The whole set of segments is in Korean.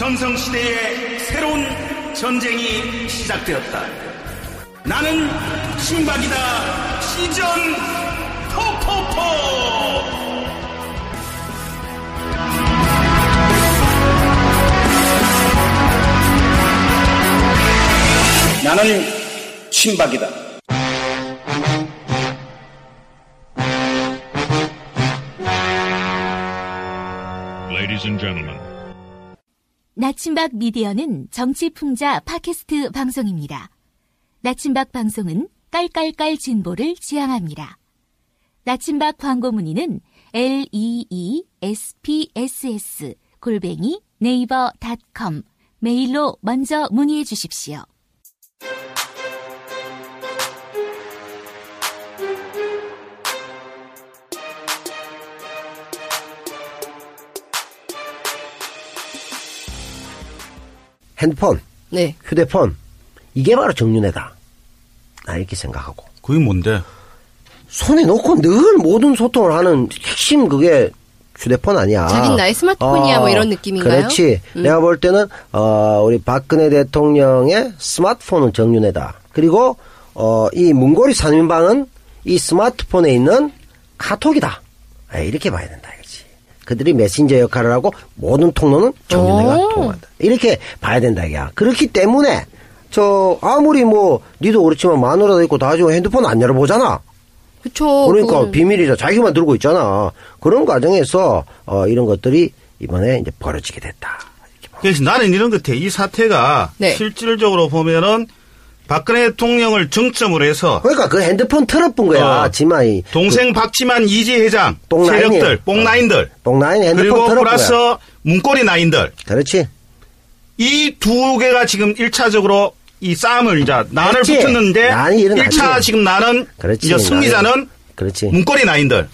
전성시대의 새로운 전쟁이 시작되었다. 나는 신박이다. 시전 포포포! 나는 신박이다. 나침박 미디어는 정치풍자 팟캐스트 방송입니다. 나침박 방송은 깔깔깔 진보를 지향합니다. 나침박 광고 문의는 leespss 골뱅이 네이버 닷컴 메일로 먼저 문의해 주십시오. 핸드폰, 네. 휴대폰 이게 바로 정윤회다. 나 이렇게 생각하고 그게 뭔데? 손에 놓고 늘 모든 소통을 하는 핵심 그게 휴대폰 아니야. 자긴 나의 스마트폰이야, 뭐 이런 느낌인가요? 그렇지. 음. 내가 볼 때는 어 우리 박근혜 대통령의 스마트폰은 정윤회다. 그리고 어 이 문고리 산민방은 이 스마트폰에 있는 카톡이다. 아, 이렇게 봐야 된다. 그들이 메신저 역할을 하고 모든 통로는 정윤회가 오. 통한다. 이렇게 봐야 된다 이야. 그렇기 때문에 저 아무리 뭐 니도 그렇지만 마누라도 있고 다 지고 핸드폰 안 열어보잖아. 그쵸. 그러니까 그건 비밀이죠. 자기만 들고 있잖아. 그런 과정에서 어, 이런 것들이 이번에 이제 벌어지게 됐다. 이렇게 봐. 그래서 나는 이런 것 같아. 이 사태가 네. 실질적으로 보면은 박근혜 대통령을 정점으로 해서 그러니까 그 핸드폰 털어본 거야. 어. 지만이 동생 박지만 이지 회장 똥라인이에요. 세력들 뽕라인들 뽕라인 핸드폰 그리고 플러스 거야. 문고리 나인들 그렇지. 이 두 개가 지금 1차적으로 이 싸움을 이제 난을 했지. 붙였는데 난이 일어나지. 1차 지금 나는 그렇지. 이제 승리자는 그렇지. 문고리 나인들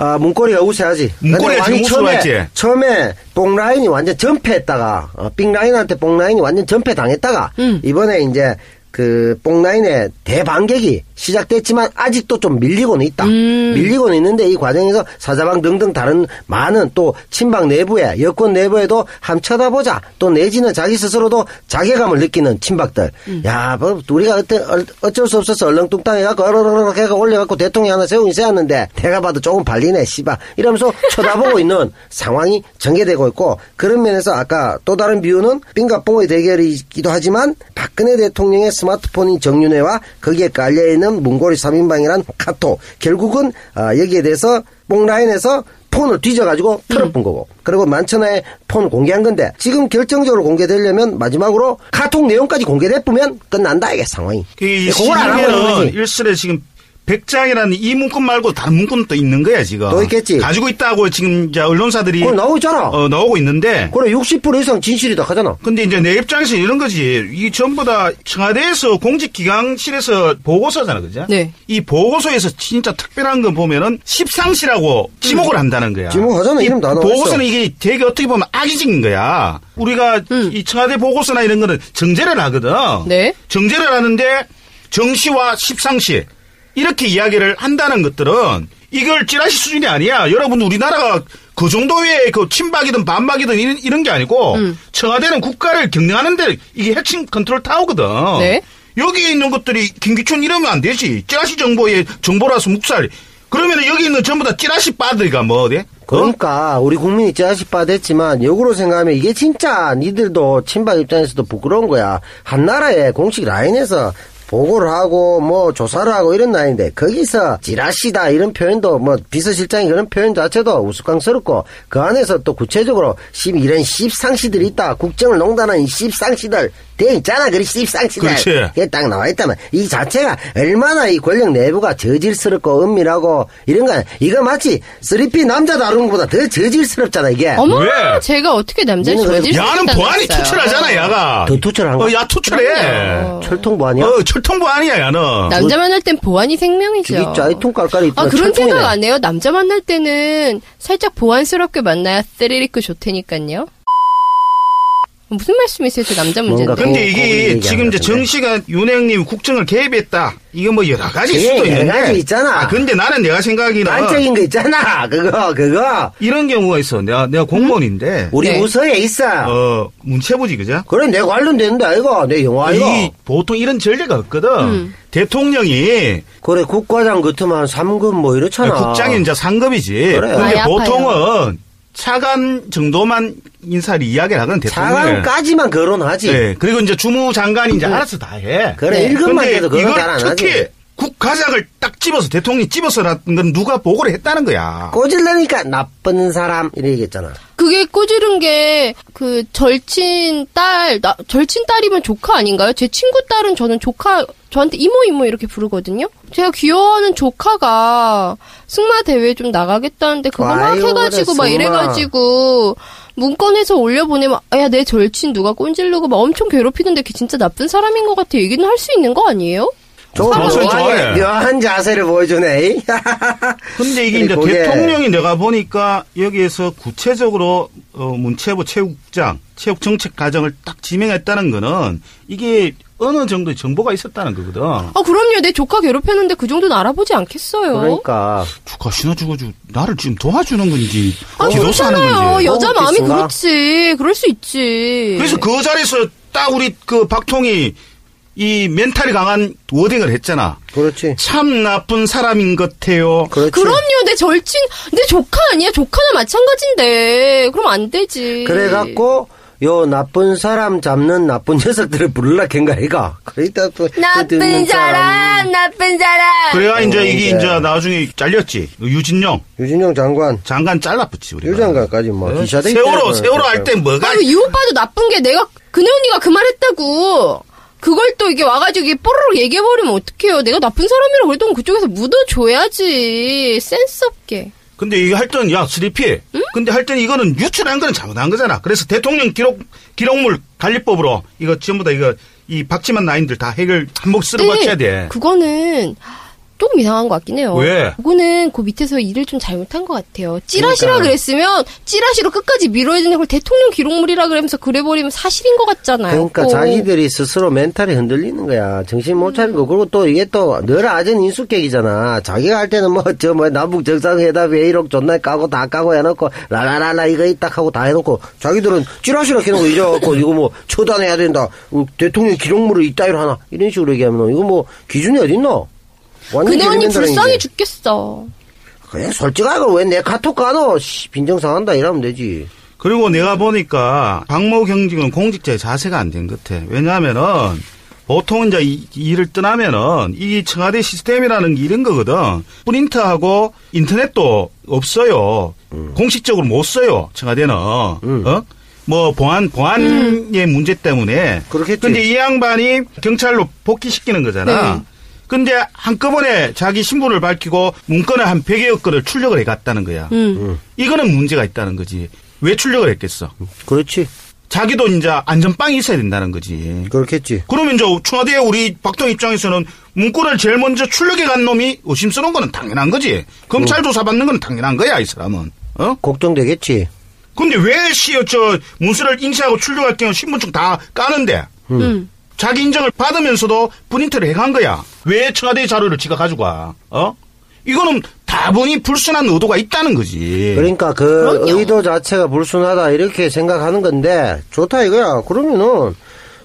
아, 문고리가 우세하지. 문고리가 지금 완전히 우세하지. 처음에 뽕라인이 완전 전패했다가, 어, 삥라인한테 뽕라인이 완전 전패 당했다가, 음. 이번에 이제 그 뽕라인의 대반격이 시작됐지만 아직도 좀 밀리고는 있다. 음. 밀리고는 있는데 이 과정에서 사자방 등등 다른 많은 또 친박 내부에 여권 내부에도 함 쳐다보자. 또 내지는 자기 스스로도 자괴감을 느끼는 친박들. 음. 야, 뭐 우리가 어때, 얼- 어쩔 수 없어서 얼렁뚱땅 해갖고 어르르르 해가 올려갖고 대통령 하나 세우긴 세웠는데 내가 봐도 조금 발리네 씨발 이러면서 쳐다보고 있는 상황이 전개되고 있고 그런 면에서 아까 또 다른 비유는 빙가뽕의 대결이기도 하지만 박근혜 대통령의 스마트폰인 정윤회와 거기에 깔려있는 문고리 3인방이란 카톡. 결국은 아, 여기에 대해서 뽕라인에서 폰을 뒤져가지고 털어본 거고. 그리고 만천하에 폰을 공개한 건데 지금 결정적으로 공개되려면 마지막으로 카톡 내용까지 공개됐으면 끝난다 이게 상황이. 이 그걸 안 거지. 일설에 지금 백장이라는 이 문건 말고 다른 문건은 또 있는 거야 지금 또 있겠지. 가지고 있다고 지금 이제 언론사들이 그거 나오고 있잖아 어, 나오고 있는데 그래 60% 이상 진실이다 하잖아 근데 이제 내 입장에서 이런 거지. 이 전부 다 청와대에서 공직기강실에서 보고서잖아, 그죠? 네. 이 보고서에서 진짜 특별한 거 보면은 십상시라고 지목을 한다는 거야. 지목하잖아. 이 이름 다 나와 보고서는. 이게 되게 어떻게 보면 악의적인 거야. 우리가 음. 이 청와대 보고서나 이런 거는 정제를 하거든. 네. 정제를 하는데 정시와 십상시 이렇게 이야기를 한다는 것들은 이걸 찌라시 수준이 아니야. 여러분 우리나라가 그 정도의 그 친박이든 반박이든 이런, 이런 게 아니고 음. 청와대는 국가를 경영하는데 이게 핵심 컨트롤 타워거든. 네. 여기 있는 것들이 김기춘 이러면 안 되지. 찌라시 정보의 정보라서 묵살. 그러면 여기 있는 전부 다 찌라시 빠들이가 뭐 어디? 그러니까 우리 국민이 짜식바 됐지만 역으로 생각하면 이게 진짜 니들도 친박 입장에서도 부끄러운 거야. 한 나라의 공식 라인에서 보고를 하고 뭐 조사를 하고 이런 라인인데 거기서 지라시다 이런 표현도 뭐 비서실장이 그런 표현 자체도 우스꽝스럽고 그 안에서 또 구체적으로 십 이런 씹상시들이 있다. 국정을 농단하는 이 씹상시들 돼 있잖아. 그리. 그렇지. 그게 딱 나와 있다면 이 자체가 얼마나 이 권력 내부가 저질스럽고 은밀하고 이런 거 이거 마치 3P 남자 다루는 것보다 더 저질스럽잖아 이게. 어머, 왜? 제가 어떻게 남자를 니는 그래도 저질 수 야는 보안이. 투철하잖아, 야가. 더 투철한 거야? 어, 야 투철해. 철통 보안이야? 어, 철통 보안이야, 야는. 남자 만날 땐 보안이 생명이죠. 짜이통 깔깔이 아, 그런 생각 안 해요? 남자 만날 때는 살짝 보안스럽게 만나야 스리리크 좋다니까요. 무슨 말씀이세요? 저 남자 문제인데. 근데 그- 이게 지금 이제 것 같은데. 정씨가 윤행님 국정을 개입했다. 이게 뭐 여러 가지 수도 여러 있는데. 가지 있잖아. 아, 근데 나는 내가 생각하기는 단적인 거 있잖아. 그거 그거 이런 경우가 있어. 내가 내가 공무원인데 우리 네. 부서에 있어. 어 문체부지 그죠? 그래 내 관련되는데 아이가 내 영화 이 아이가. 보통 이런 전례가 없거든. 음. 대통령이 그래 국과장 같으면 3급 뭐 이렇잖아. 국장이 이제 상급이지. 그래. 근데. 보통은 차관 정도만 인사를 이야기를 하거든 대통령. 차관까지만 거론하지. 네. 그리고 이제 주무장관이 이제 알아서 다 해. 그래 네. 일급만 해도 그건 이걸 잘안 하지. 특히 국가장을 딱 집어서 대통령이 집어서라는 건 누가 보고를 했다는 거야. 꼬질러니까 나쁜 사람 이래 얘기했잖아. 그게 꼬지른 게, 그, 절친 딸, 나, 절친 딸이면 조카 아닌가요? 제 친구 딸은 저는 조카, 저한테 이모 이모 이렇게 부르거든요? 제가 귀여워하는 조카가 승마 대회 좀 나가겠다는데 그거 막 해가지고 그래, 막 승마. 이래가지고 문건에서 올려보내면 야 내 절친 누가 꼰질르고 막 엄청 괴롭히는데 걔 진짜 나쁜 사람인 것 같아 얘기는 할 수 있는 거 아니에요? 사실 묘하게, 좋아해. 묘한 자세를 보여주네. 근데 이게 이제 그게- 대통령이 내가 보니까 여기에서 구체적으로 어, 문체부 체육장, 체육 정책 과정을 딱 지명했다는 거는 이게 어느 정도의 정보가 있었다는 거거든. 아 그럼요 내 조카 괴롭혔는데 그 정도는 알아보지 않겠어요? 그러니까 축하 신어주고 나를 지금 도와주는 건지 아 그렇잖아요. 여자 어, 마음이? 그렇지 그럴 수 있지 그래서 그 자리에서 딱 우리 그 박통이 이 멘탈이 강한 워딩을 했잖아. 그렇지. 참 나쁜 사람인 것 같아요. 그렇지. 그럼요 내 절친 내 조카 아니야 조카나 마찬가지인데 그럼 안 되지 그래갖고 요 나쁜 사람 잡는 나쁜 녀석들을 부르라 캔가 이가. 그러니까 또그 나쁜 듣는 사람 나쁜 사람 그래야 이제 어, 이게 이제. 이제 나중에 잘렸지. 유진영 유진영 장관, 장관 잘라붙지 우리가. 유장관까지 뭐 어? 기사대 세월호 세월호 할 때 뭐가 아니 이 오빠도 나쁜 게 내가 그네 언니가 그 말했다고 그걸 또 이게 와가지고 이게 뽀로로 얘기해버리면 어떡해요 내가 나쁜 사람이라고 그랬던 건 그쪽에서 묻어줘야지 센스 없게 근데 이게 할 때는 야 3P. 근데 할 때는 이거는 유출한 거는 잘못한 거잖아. 그래서 대통령 기록 기록물 관리법으로 이거 전부 다 이거 이 박지만 라인들 다 해결 한몫 쓸어 맞춰야 돼. 그거는 조금 이상한 것 같긴 해요. 왜? 그거는 그 밑에서 일을 좀 잘못한 것 같아요. 찌라시라 그러니까. 그랬으면 찌라시로 끝까지 밀어야 되는데 그걸 대통령 기록물이라 그러면서 그래버리면 사실인 것 같잖아요. 그러니까 꼭. 자기들이 스스로 멘탈이 흔들리는 거야. 정신 못 차리고 그리고 또 이게 또 늘 아전 인수객이잖아. 자기가 할 때는 뭐 저 뭐 남북 정상회담 회의록 존나 까고 다 까고 해놓고 라라라라 이거 이딱 하고 다 해놓고 자기들은 찌라시라 해놓고 잊어갖고 이거 뭐 처단해야 된다. 어, 대통령 기록물을 이따위로 하나 이런 식으로 얘기하면 이거 뭐 기준이 어딨노? 그네 언니 불쌍해. 죽겠어. 그냥 솔직하게 왜 내 카톡 가노? 씨, 빈정상한다 이러면 되지. 그리고 내가 보니까 박모 경직은 공직자의 자세가 안 된 것 같아. 왜냐하면은 보통 이제 이, 일을 떠나면은 이 청와대 시스템이라는 게 이런 거거든. 프린터하고 인터넷도 없어요. 공식적으로 못 써요. 청와대는. 어? 뭐 보안 보안의 문제 때문에. 그렇겠지. 근데 이 양반이 경찰로 복귀시키는 거잖아. 네. 근데 한꺼번에 자기 신분을 밝히고 문건을 한 100여여 건을 출력을 해갔다는 거야. 음. 이거는 문제가 있다는 거지. 왜 출력을 했겠어? 그렇지. 자기도 이제 안전빵이 있어야 된다는 거지. 그렇겠지. 그러면 이제 청와대 우리 박동 입장에서는 문건을 제일 먼저 출력해 간 놈이 의심스러운 거는 당연한 거지. 검찰 조사 받는 건 당연한 거야, 이 사람은. 어? 걱정되겠지. 근데 왜 시어 저 문서를 인쇄하고 출력할 경우 신분증 다 까는데 음. 자기 인정을 받으면서도 프린트를 해간 거야. 왜 청와대 자료를 지가 가지고 와? 어? 이거는 다분히 불순한 의도가 있다는 거지. 그러니까 그 그럼요. 의도 자체가 불순하다 이렇게 생각하는 건데 좋다 이거야. 그러면은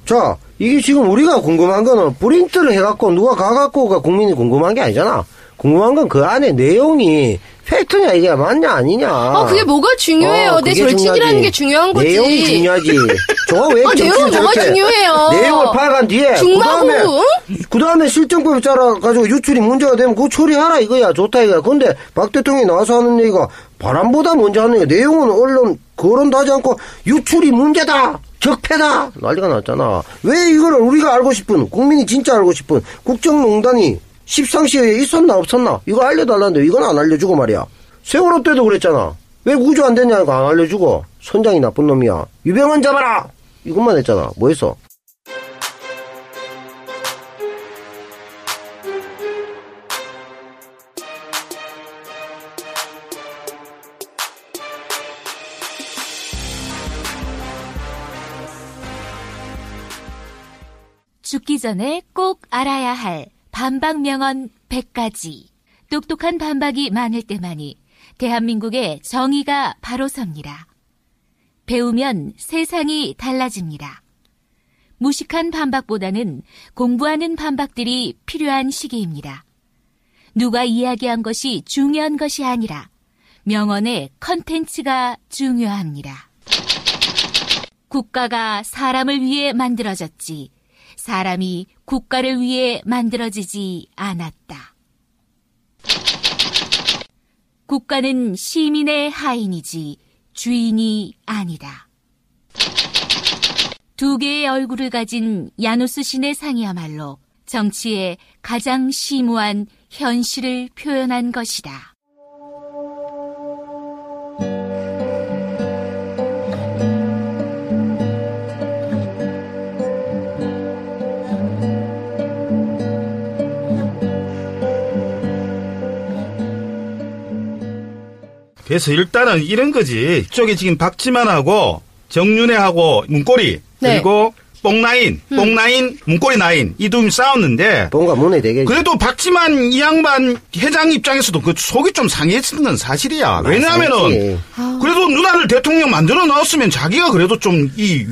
자 이게 지금 우리가 궁금한 거는 프린트를 해갖고 누가 가갖고가 국민이 궁금한 게 아니잖아. 궁금한 건 그 안에 내용이 팩트냐 이게 맞냐 아니냐. 아, 그게 뭐가 중요해요? 어, 내 절친이라는. 게 중요한 거지. 내용이 중요하지. 저거 왜 아, 정치를 내용은 뭐가 중요해요? 내용을 파악한 뒤에 중마고, 그다음에 응? 그다음에 실정법 짜라 가지고 유출이 문제가 되면 그거 처리하라 이거야 좋다 이거야. 근데 박 대통령이 나와서 하는 얘기가 바람보다 먼저 하는 얘기 내용은 언론 거론도 하지 않고 유출이 문제다. 적폐다 난리가 났잖아. 왜 이거를 우리가 알고 싶은 국민이 진짜 알고 싶은 국정농단이 십상시에 있었나 없었나 이거 알려달라는데 이건 안 알려주고 말이야. 세월호 때도 그랬잖아. 왜 구조 안 됐냐 이거 안 알려주고 선장이 나쁜 놈이야. 유병헌 잡아라 이것만 했잖아. 뭐 했어? 죽기 전에 꼭 알아야 할 반박 명언 100가지. 똑똑한 반박이 많을 때만이 대한민국의 정의가 바로 섭니다. 배우면 세상이 달라집니다. 무식한 반박보다는 공부하는 반박들이 필요한 시기입니다. 누가 이야기한 것이 중요한 것이 아니라 명언의 컨텐츠가 중요합니다. 국가가 사람을 위해 만들어졌지 사람이 국가를 위해 만들어지지 않았다. 국가는 시민의 하인이지 주인이 아니다. 두 개의 얼굴을 가진 야누스 신의 상이야말로 정치의 가장 심오한 현실을 표현한 것이다. 그래서 일단은 이런 거지. 이쪽에 지금 박지만하고 정윤회하고 문고리 네. 그리고 뽕라인, 뽕라인, 문고리 나인 이 둘이 싸웠는데 뭔가 문에 되게 그래도 박지만 이 양반 회장 입장에서도 그 속이 좀 상했던 건 사실이야. 왜냐하면은. 그래도 누나를 대통령 만들어 넣었으면 자기가 그래도 좀 이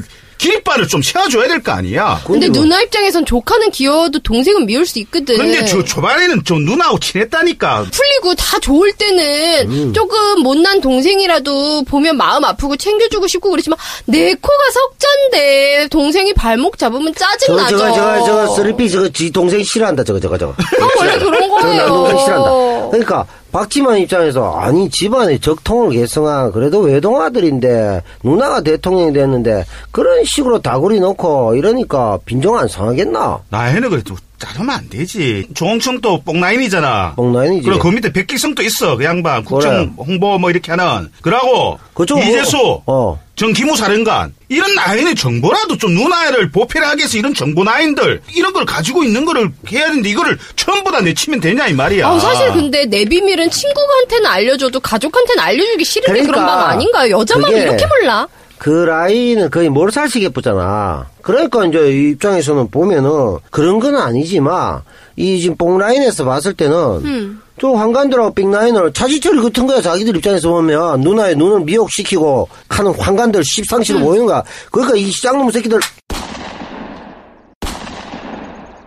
기립발을 좀 세워줘야 될 거 아니야. 근데 뭐- 누나 입장에선 조카는 귀여워도 동생은 미울 수 있거든. 근데 저 초반에는 좀 누나하고 친했다니까. 풀리고 다 좋을 때는 음. 조금 못난 동생이라도 보면 마음 아프고 챙겨주고 싶고 그렇지만 내 코가 석잔데 동생이 발목 잡으면 저거 짜증나죠. 저거 저거 저거 쓰리피 저거 지 동생 싫어한다 저거 저거 저거. 아, 원래 그런 저거 거예요. 나 동생 싫어한다. 그러니까 박지만 입장에서 아니 집안에 적통을 개성한 그래도 외동 아들인데 누나가 대통령이 됐는데 그런 식으로 다구리 놓고 이러니까 빈정 안 상하겠나? 나해는 그래도 자르면 안 되지. 조홍청도 뽕라인이잖아. 뽕라인이지. 그리고 그 밑에 백기성도 있어. 그 양반. 국정 홍보 뭐 이렇게 하는. 그러고 뭐- 이재수. 어. 정기무 사령관. 이런 나인의 정보라도 좀 누나를 보필하게 해서 이런 정보 나인들 이런 걸 가지고 있는 거를 해야 되는데 이거를 전부 다 내치면 되냐 이 말이야. 아, 사실 근데 내 비밀은 친구한테는 알려줘도 가족한테는 알려주기 싫은 게 그런 그러니까 마음 아닌가요? 여자만 이렇게 몰라? 그 라인은 거의 몰살식 예쁘잖아. 그러니까 이제 이 입장에서는 보면은 그런 건 아니지만 이 지금 뽕라인에서 봤을 때는 음. 저 황관들하고 빅라인을 차지철이 같은 거야. 자기들 입장에서 보면 누나의 눈을 미혹시키고 하는 황관들 십상시로 음. 보이는 거야. 그러니까 이 쌍놈 새끼들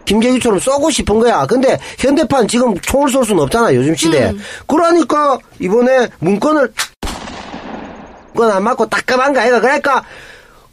김재규처럼 쏘고 싶은 거야. 근데 현대판 지금 총을 쏠 수는 없잖아. 요즘 시대에. 음. 그러니까 이번에 문건을 그건 안 맞고 따끔한 거 아이가 그러니까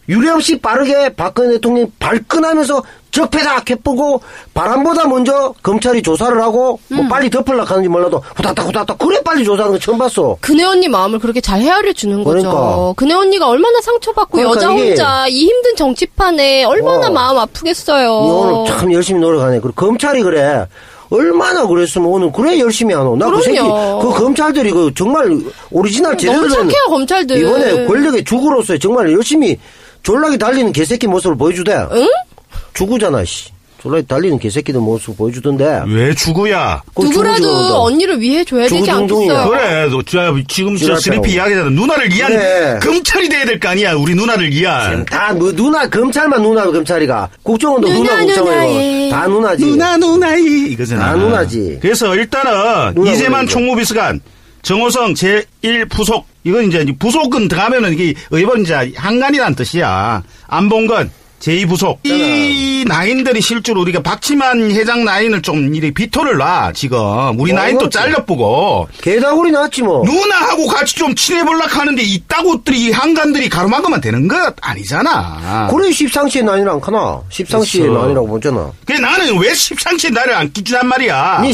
유례없이 빠르게 박근혜 대통령이 발끈하면서 적폐다 개쁘고 바람보다 먼저 검찰이 조사를 하고 음. 뭐 빨리 덮으려고 하는지 몰라도 후다닥 후다닥 그래 빨리 조사하는 거 처음 봤어 그네 언니 마음을 그렇게 잘 헤아려 주는 거죠. 그러니까. 그네 언니가 얼마나 상처받고 그러니까 여자 이게- 혼자 이 힘든 정치판에 얼마나 어. 마음 아프겠어요. 오늘 참 열심히 노력하네 그리고 검찰이 그래 얼마나 그랬으면 오늘 그래 열심히 하노 나그 새끼. 그 검찰들이 그 정말 오리지널 제대로 너무 된 착해요 검찰들. 이번에 권력의 주구로서 정말 열심히 졸라게 달리는 개새끼 모습을 보여주대 응? 주구잖아 씨 졸라게 달리는 개새끼들 모습 보여주던데 왜 주구야? 누구라도. 언니를 위해 줘야 되지. 않겠어요? 그래, 너, 저, 지금 스리피 빼고. 이야기잖아. 누나를 위한 그래. 검찰이 돼야 될 거 아니야. 우리 누나를 위한. 다 뭐 누나 검찰만 누나 검찰이가 국정원도 누나, 누나, 국정원이고. 다 누나지 누나 누나이 이거잖아. 다 누나지. 그래서 일단은 누나 이재만. 총무비서관 정호성 제1부속 이건 이제 부속은 들어가면은 이게 의원 이제 한간이란 뜻이야. 안봉건 제2부속 이 나인들이 실제로 우리가 박지만 회장 나인을 좀 이리 비토를 놔 지금 우리 어, 나인 또. 잘려보고 개다구리 나왔지 뭐 누나하고 같이 좀 친해볼라 하는데 이따구들이 이 한간들이 가로막으면 되는 것 아니잖아. 그래 십상시의 난이랑 카나 십상시의. 난이라고 보잖아 그래 나는 왜 십상치 나를 안 끼주단 말이야. 니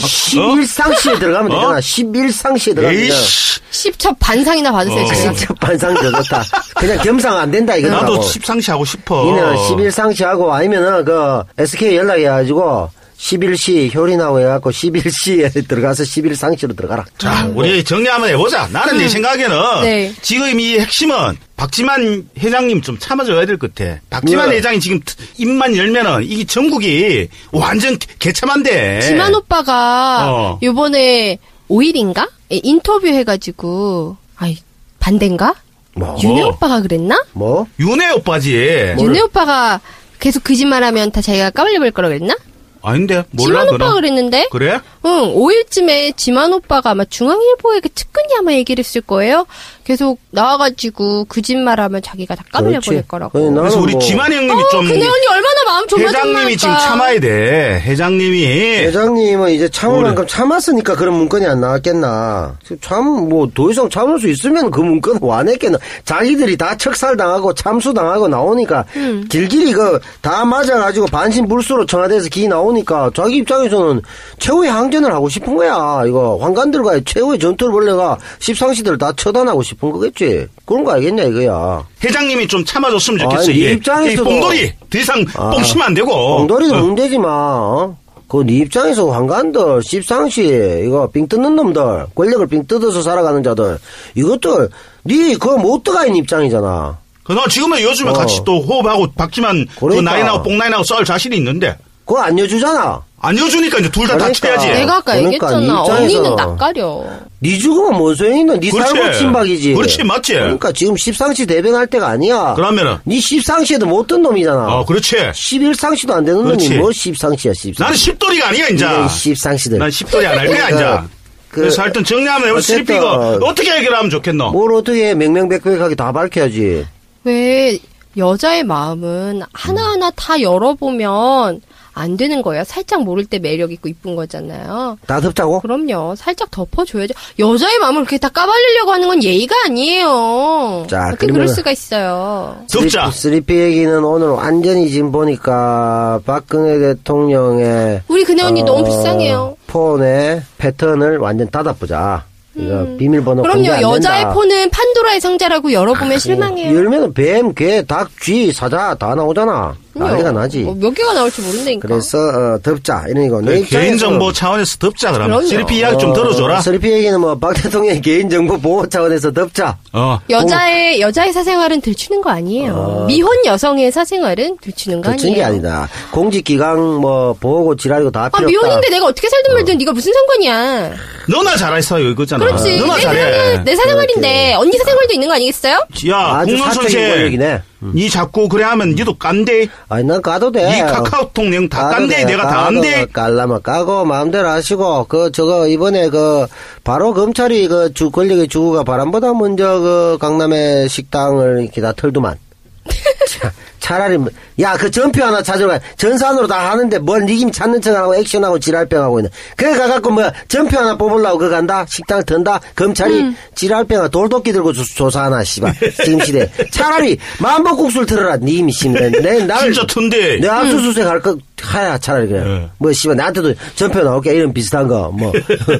11상시에 들어가면 어? 되잖아. 11상시에 들어가면 되잖아. 에이씨. 10첩 반상이나 받으세요, 어. 지금. 진짜 반상 좋다. 그냥 겸상 안 된다 이거는. 나도 십상시 하고 싶어. 니는 11상시하고 아니면은 그 SK 연락해가지고 11시 효린하고 해갖고 11시에 들어가서 11상시로 들어가라. 자, 우리 정리 한번 해보자. 나는 내 생각에는 네. 지금 이 핵심은 박지만 회장님 좀 참아줘야 될 것 같아. 박지만 네. 회장이 지금 입만 열면은 이게 전국이 완전 개참한데. 지만 오빠가 어. 요번에 5일인가? 인터뷰 해가지고, 아이, 반대인가? 뭐? 윤혜 오빠가 그랬나? 뭐? 윤혜 오빠지. 윤혜 오빠가 계속 거짓말하면 다 자기가 까발려볼 거라 그랬나? 아닌데 몰라 그럼. 그랬는데? 그래? 응, 5일쯤에 지만 오빠가 아마 중앙일보에 그 측근이 아마 얘기를 했을 거예요. 계속 나와가지고 거짓말하면 자기가 다 까발려버릴 그렇지. 거라고. 그래, 나는 그래서 우리 뭐 지만 형님이 어, 좀 근혜 언니 얼마나 마음 조마조마할까. 회장님이 지금 참아야 돼. 회장님이 회장님은 이제 참을 뭐래? 만큼 참았으니까 그런 문건이 안 나왔겠나. 참, 뭐, 더 이상 참을 수 있으면 그 문건을 와냈겠나. 자기들이 다 척살당하고 참수당하고 나오니까, 길길이 그, 다 맞아가지고 반신불수로 청와대에서 기 나오니까, 자기 입장에서는 최후의 항전을 하고 싶은 거야. 이거, 황관들과의 최후의 전투를 벌레가 십상시들 다 처단하고 싶은 거겠지. 그런 거 알겠냐, 이거야. 회장님이 좀 참아줬으면 좋겠어. 아니, 네이 뽕돌이 더 이상 아. 뽕 치면 안 되고. 엉돌이도 어. 문제지만, 어? 그, 네 입장에서 황간들, 십상시, 이거, 삥 뜯는 놈들, 권력을 삥 뜯어서 살아가는 자들, 이것들, 네, 그거 못 들어가 있는 입장이잖아. 그나 지금은 요즘에 어. 같이 또 호흡하고 박지만 그 그러니까. 나이나고 뽕나이나고 싸울 자신이 있는데 그거 안 여주잖아. 안 여주니까 이제 둘다 그러니까. 다쳐야지. 내가 아까 그러니까 얘기했잖아. 네 언니는 낯가려. 네 죽으면 뭔 소용이 있노? 네 그렇지. 살고 침박이지. 그렇지, 맞지? 그러니까 지금 십상시 대변할 때가 아니야. 그러면은 네 십상시에도 못 든 놈이잖아. 어 그렇지. 11상시도 안 되는 그렇지. 놈이 뭐 십상시야, 십상시. 나는 십돌이가 아니야 이제. 이런 십상시들. 난 십돌이 안 할 거야 이제. 그러니까 그- 그래서 하여튼 정리하면 어쨌든 이거 어떻게 해결하면 좋겠노? 뭘 어떻게 명명백백하게 다 밝혀야지. 왜 여자의 마음은 하나하나 다 열어보면 안 되는 거예요. 살짝 모를 때 매력 있고 이쁜 거잖아요. 다 덮자고? 그럼요. 살짝 덮어줘야죠. 여자의 마음을 그렇게 다 까발리려고 하는 건 예의가 아니에요. 자, 어떻게 그럴 수가 있어요. 덥자. 쓰리피 얘기는 오늘 완전히 지금 보니까 박근혜 대통령의 우리 그네 언니 어, 너무 불쌍해요. 폰의 패턴을 완전 닫아보자. 이거 비밀번호 음. 그럼요. 안 여자의 된다. 아, 폰은 판도라의 상자라고 열어보면 실망해요. 열면은 뱀, 개, 닭, 쥐, 사자 다 나오잖아. 난리가 나지. 어, 몇 개가 나올지 모른다니까. 그래서 어, 덮자 이런 거. 내 네, 입장에서 개인정보 차원에서 덮자 그러면. 슬리피 이야기 좀 들어줘라. 쓰리피 얘기는 뭐 박 대통령의 개인정보 보호 차원에서 덮자. 어. 여자의 여자의 사생활은 들추는 거 아니에요. 미혼 여성의 사생활은 들추는 거 아니에요. 게 아니다. 공직기강 뭐 보호고 지랄이고 다아 필요 없다. 미혼인데 내가 어떻게 살든 말든 네가 무슨 상관이야. 너나 잘했어요 이거잖아. 그렇지. 너나 내, 잘해. 사생활, 내 사생활인데 언니 사생활도 있는 거 아니겠어요? 야, 사적인 선생. 권력이네. 니 자꾸 그래 하면 니도 깐데. 아니 난 까도 돼. 이 카카오톡 내용 다 돼. 내가 다 까도 안돼. 깔라면 까고 마음대로 하시고 그 저거 이번에 그 바로 검찰이 그 주 권력의 주구가 바람보다 먼저 그 강남의 식당을 이렇게 다 털더만. 차- 차라리 야 그 전표 하나 찾으러 가 전산으로 다 하는데 뭘 니김 찾는 척하고 액션하고 지랄병하고 있는 그래 가갖고 뭐 전표 하나 뽑으려고 그 간다 식당을 턴다 검찰이 음. 지랄병아 돌도끼 들고 조, 조사하나 씨발 지금 시대 차라리 만복국수를 틀어라 니임이 씨발 내 나를 진짜 턴데. 내 압수수색 할 거, 하야, 차라리 그래. 네. 뭐, 씨발, 나한테도 전표 나올게. 이런 비슷한 거, 뭐.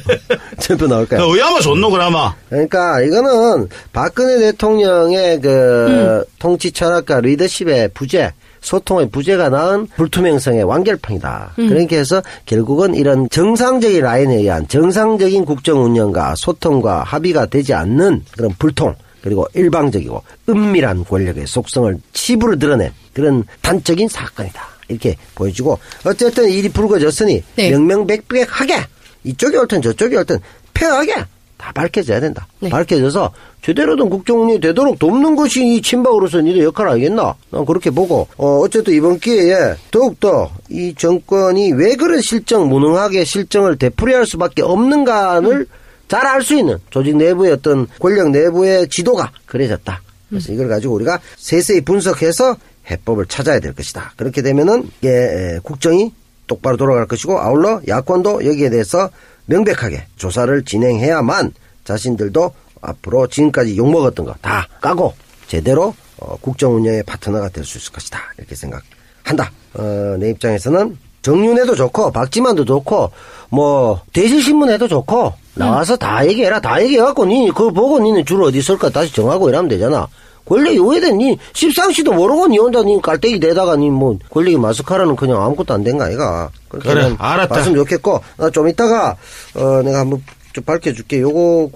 전표 나올게. 어야마 좋노 그라마. 그러니까, 이거는 박근혜 대통령의 그, 통치 철학과 리더십의 부재, 소통의 부재가 낳은 불투명성의 완결판이다. 그렇게 해서 결국은 이런 정상적인 라인에 의한 정상적인 국정 운영과 소통과 합의가 되지 않는 그런 불통, 그리고 일방적이고 은밀한 권력의 속성을 치부로 드러낸 그런 단적인 사건이다. 이렇게 보여주고 어쨌든 일이 불거졌으니 네. 명명백백하게 이쪽이 옳든 저쪽이 옳든 폐하게 다 밝혀져야 된다. 네. 밝혀져서 제대로 된 국정운영이 되도록 돕는 것이 이 친박으로서 니들 역할 알겠나? 난 그렇게 보고 어, 어쨌든 이번 기회에 더욱더 이 정권이 왜 그런 실정 무능하게 실정을 되풀이할 수밖에 없는가를 잘알 수 있는 조직 내부의 어떤 권력 내부의 지도가 그려졌다. 그래서 이걸 가지고 우리가 세세히 분석해서 해법을 찾아야 될 것이다. 그렇게 되면은 예, 예, 국정이 똑바로 돌아갈 것이고 아울러 야권도 여기에 대해서 명백하게 조사를 진행해야만 자신들도 앞으로 지금까지 욕먹었던 거 다 까고 제대로 어, 국정 운영의 파트너가 될 수 있을 것이다. 이렇게 생각한다. 어, 내 입장에서는 정윤회도 좋고 박지만도 좋고 뭐 대실신문에도 좋고 나와서 다 얘기해라 다 얘기해갖고 니 그거 보고 니는 줄 어디 있을 까 다시 정하고 이러면 되잖아 권력이 오해된 니 십상시도 모르고 니 혼자 니 깔때기 대다가 니 뭐 권력이 마스카라는 그냥 아무것도 안 된 거 아이가 그렇게 그래, 알았다. 봤으면 좋겠고 어, 좀 이따가 어 내가 한번 좀 밝혀줄게 요거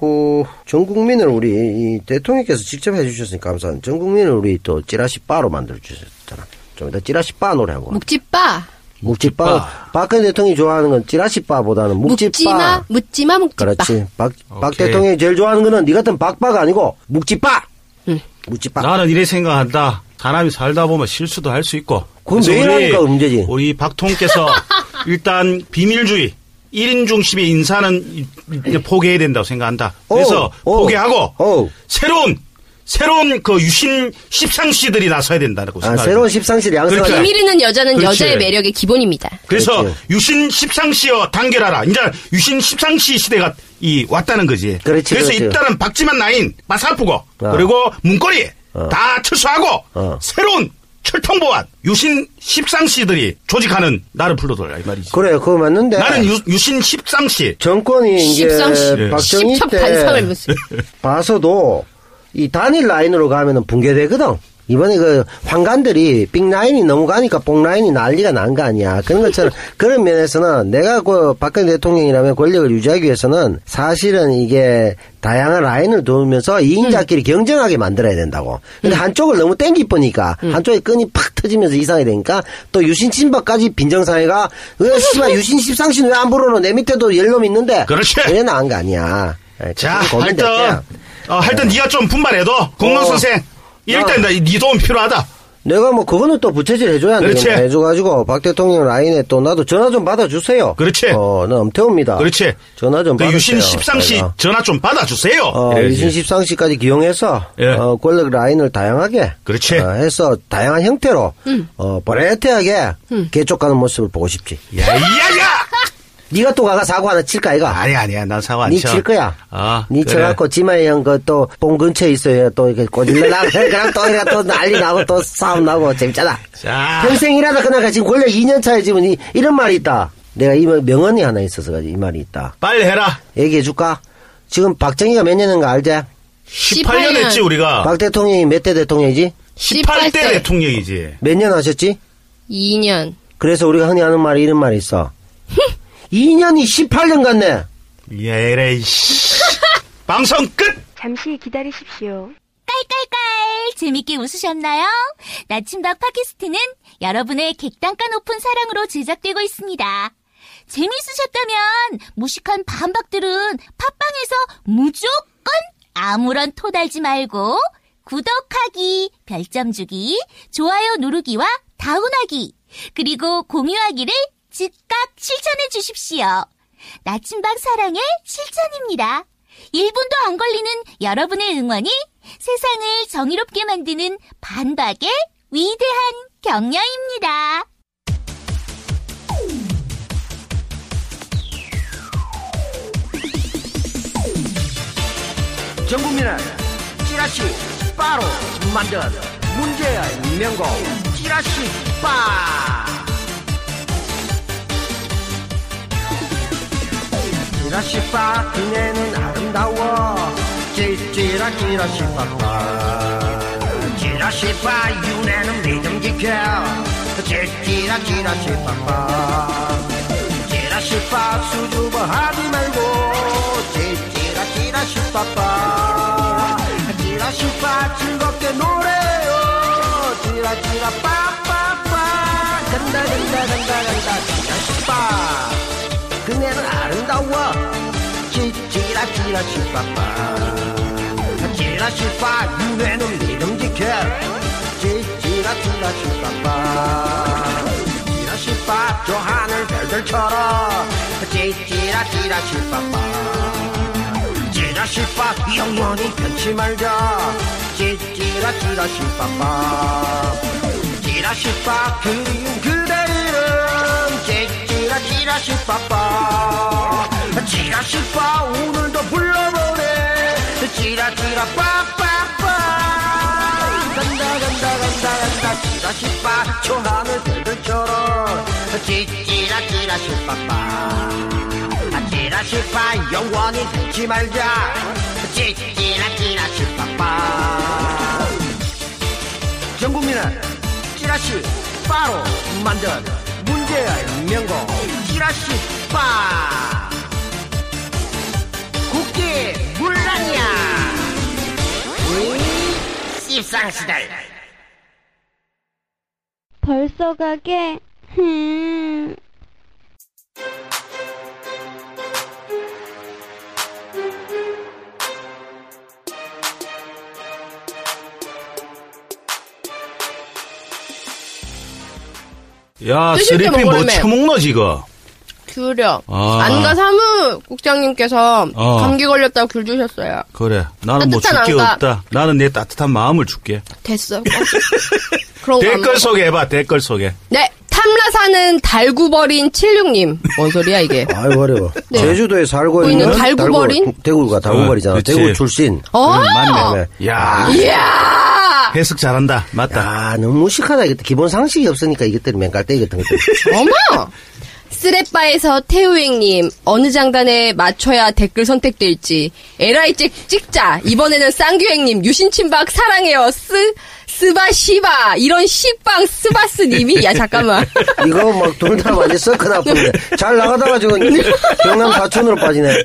그전 국민을 우리 이 대통령께서 직접 해주셨으니까 감사한 전 국민을 우리 또 찌라시 바로 만들어 주셨잖아 좀 이따 찌라시 바 노래 하고 묵지빠. 묵지바. 묵지바. 박근혜 대통령이 좋아하는 건 찌라시바보다는 묵지바. 묵지마, 묵지마, 묵지빠. 그렇지. 박, 박. 대통령이 제일 좋아하는 거는 니 같은 박바가 아니고 묵지바. 묵지바. 나는 이래 생각한다. 사람이 살다 보면 실수도 할 수 있고. 그건 매일 하니까 문제지. 우리 박통께서 일단 비밀주의, 1인 중심의 인사는 포기해야 된다고 생각한다. 그래서 오, 오, 포기하고 오. 새로운 새로운 그 유신 십상시들이 나서야 된다고 아, 생각합니다. 새로운 십상실 양성. 그러니까. 비밀 있는 여자는 그렇지. 여자의 매력의 기본입니다. 그래서 그렇지. 유신 십상시여 단결하라. 이제 유신 십상시 시대가 이 왔다는 거지. 그렇지, 래서 그렇지. 일단은 박지만 나인 마사프고 어. 그리고 문고리 다 철수하고 어. 새로운 철통보안 유신 십상시들이 조직하는 나를 불러들라 이 말이지. 그래, 그거 맞는데. 나는 유, 유신 십상시. 정권이 이제 십상시. 박정희 십첩 때. 봐서도 이 단일 라인으로 가면은 붕괴되거든. 이번에 그 황관들이 빅 라인이 너무 가니까 뽕 라인이 난리가 난 거 아니야. 그런 것처럼 그런 면에서는 내가 그 박근혜 대통령이라면 권력을 유지하기 위해서는 사실은 이게 다양한 라인을 두면서 이인자끼리 경쟁하게 만들어야 된다고. 근데 한쪽을 너무 땡기 보니까 한쪽에 끈이 팍 터지면서 이상이 되니까 또 유신 친박까지 빈정상해가 왜 씨발 유신 십상신 왜 안 부르노 내 밑에도 열놈 있는데 그렇지. 그래 나은 거 아니야. 예, 자, 하여튼. 어, 하여튼 네 가 좀 분발해도 공무원 어. 선생 일단 네 도움 필요하다. 내가 뭐 그거는 또 부채질 해줘야 그렇지. 되겠네. 해줘가지고 박 대통령 라인에 또 나도 전화 좀 받아주세요. 그렇지. 어, 나 엄태호입니다. 그렇지. 전화 좀그 받으세요. 유신 십상시 내가. 전화 좀 받아주세요. 어, 이래야지. 유신 십상시까지 기용해서 예. 어, 권력 라인을 다양하게 그렇지. 어, 해서 다양한 형태로 어, 버레테하게 개쪽가는 모습을 보고 싶지. 야야야! 네가 또 가가 사고 하나 칠까 이가? 아니 아니야 난 사고 안니 쳐. 칠 거야. 아, 니 그래. 쳐갖고 지마이 형그또뽕 근처에 있어요. 또 이렇게 꼬질러 나고 그냥 또 이렇게 또 난리 나고 또 싸움 나고 재밌잖아. 자, 평생 일하다 그나가 지금 권력 2년 차에 지금 이, 이런 말이 있다. 내가 이 말- 명언이 하나 있어서 가지고 이 말이 있다. 빨리 해라. 얘기해 줄까? 지금 박정희가 몇 년인가 알지? 18년 했지 우리가. 박 대통령이 몇 대 대통령이지? 18대 대통령이지. 몇 년 하셨지? 2년. 그래서 우리가 흔히 하는 말이 이런 말이 있어. 2년이 18년 같네. 예래 씨. 방송 끝. 잠시 기다리십시오. 깔깔깔 재밌게 웃으셨나요? 나침박 팟캐스트는 여러분의 객단가 높은 사랑으로 제작되고 있습니다. 재밌으셨다면 무식한 반박들은 팟빵에서 무조건 아무런 토 달지 말고 구독하기, 별점 주기, 좋아요 누르기와 다운하기, 그리고 공유하기를 즉각 실천해 주십시오. 나침박 사랑의 실천입니다. 1분도 안 걸리는 여러분의 응원이 세상을 정의롭게 만드는 반박의 위대한 격려입니다. 전 국민은 찌라시 빠로 만든 문제의 명곡 찌라시 빠 찌라시 빠 그네는 아름다워. 찌찌라 찌라시 빠빠 찌라시 빠 윤회는 믿음 지켜. 찌찌라 찌라시 빠빠 찌라시빠 수줍어 하지 말고. 찌찌라 찌라시빠빠 찌라시빠 즐겁게 노래요. 찌라찌라 빠빠빠 간다 간다 간다 간다 찌찌라 찌라시빠빠 찌라시빠 유해는 믿음 지켜 찌찌라 찌라시빠빠 찌라시빠 저 하늘 별들처럼 찌찌라 찌라시빠빠 찌라시빠 영원히 변치 말자. 찌찌라 찌라시빠빠 찌라시빠 그리운 그대 이름 찌찌라 찌라시빠빠 찌라시빠 오늘도 불러보내 찌라찌라 빠빠빠. 간다 간다 간다 간다. 찌라시빠 저 하늘 별들처럼. 찌찌라 찌라시 빠빠. 아, 찌라시 빠 영원히 잊지 말자. 찌찌라 찌라시 빠빠. 전 국민은 찌라시 빠로 만든 문제의 명곡 찌라시 빠 국기 물란이야 씹상시달 벌써 가게? 흠. 야, 쓰리피 뭐. 처먹노, 지금? 귤이요. 아. 안가 사무 국장님께서 어. 감기 걸렸다고 귤 주셨어요. 그래. 나는 뭐줄 따뜻한 게 안가. 없다. 나는 내 따뜻한 마음을 줄게. 됐어. 안 댓글. 소개해봐, 댓글 소개. 네, 탐라사는 달구버린 76님. 뭔 소리야, 이게? 아이고 어려워. 네. 제주도에 살고 있는 있는 달구버린? 달구, 대구가 달구버리잖아. 어. 대구 출신. 어! 그래, 맞네. 네. 야 이야! 해석 잘한다. 맞다. 야, 너무 무식하다. 이것도 기본 상식이 없으니까 이것들이 맹깔대기 같은 것들. 어머! 쓰레빠에서 태우행님, 어느 장단에 맞춰야 댓글 선택될지, 에라이 찍, 찍자. 이번에는 쌍규행님, 유신침박 사랑해요. 스, 스바 시바. 이런 시빵 스바스님이, 야, 잠깐만. 이거 막 돈다 완전 썩크 나쁜데. 잘 나가다가 지금 경남 사촌으로 빠지네.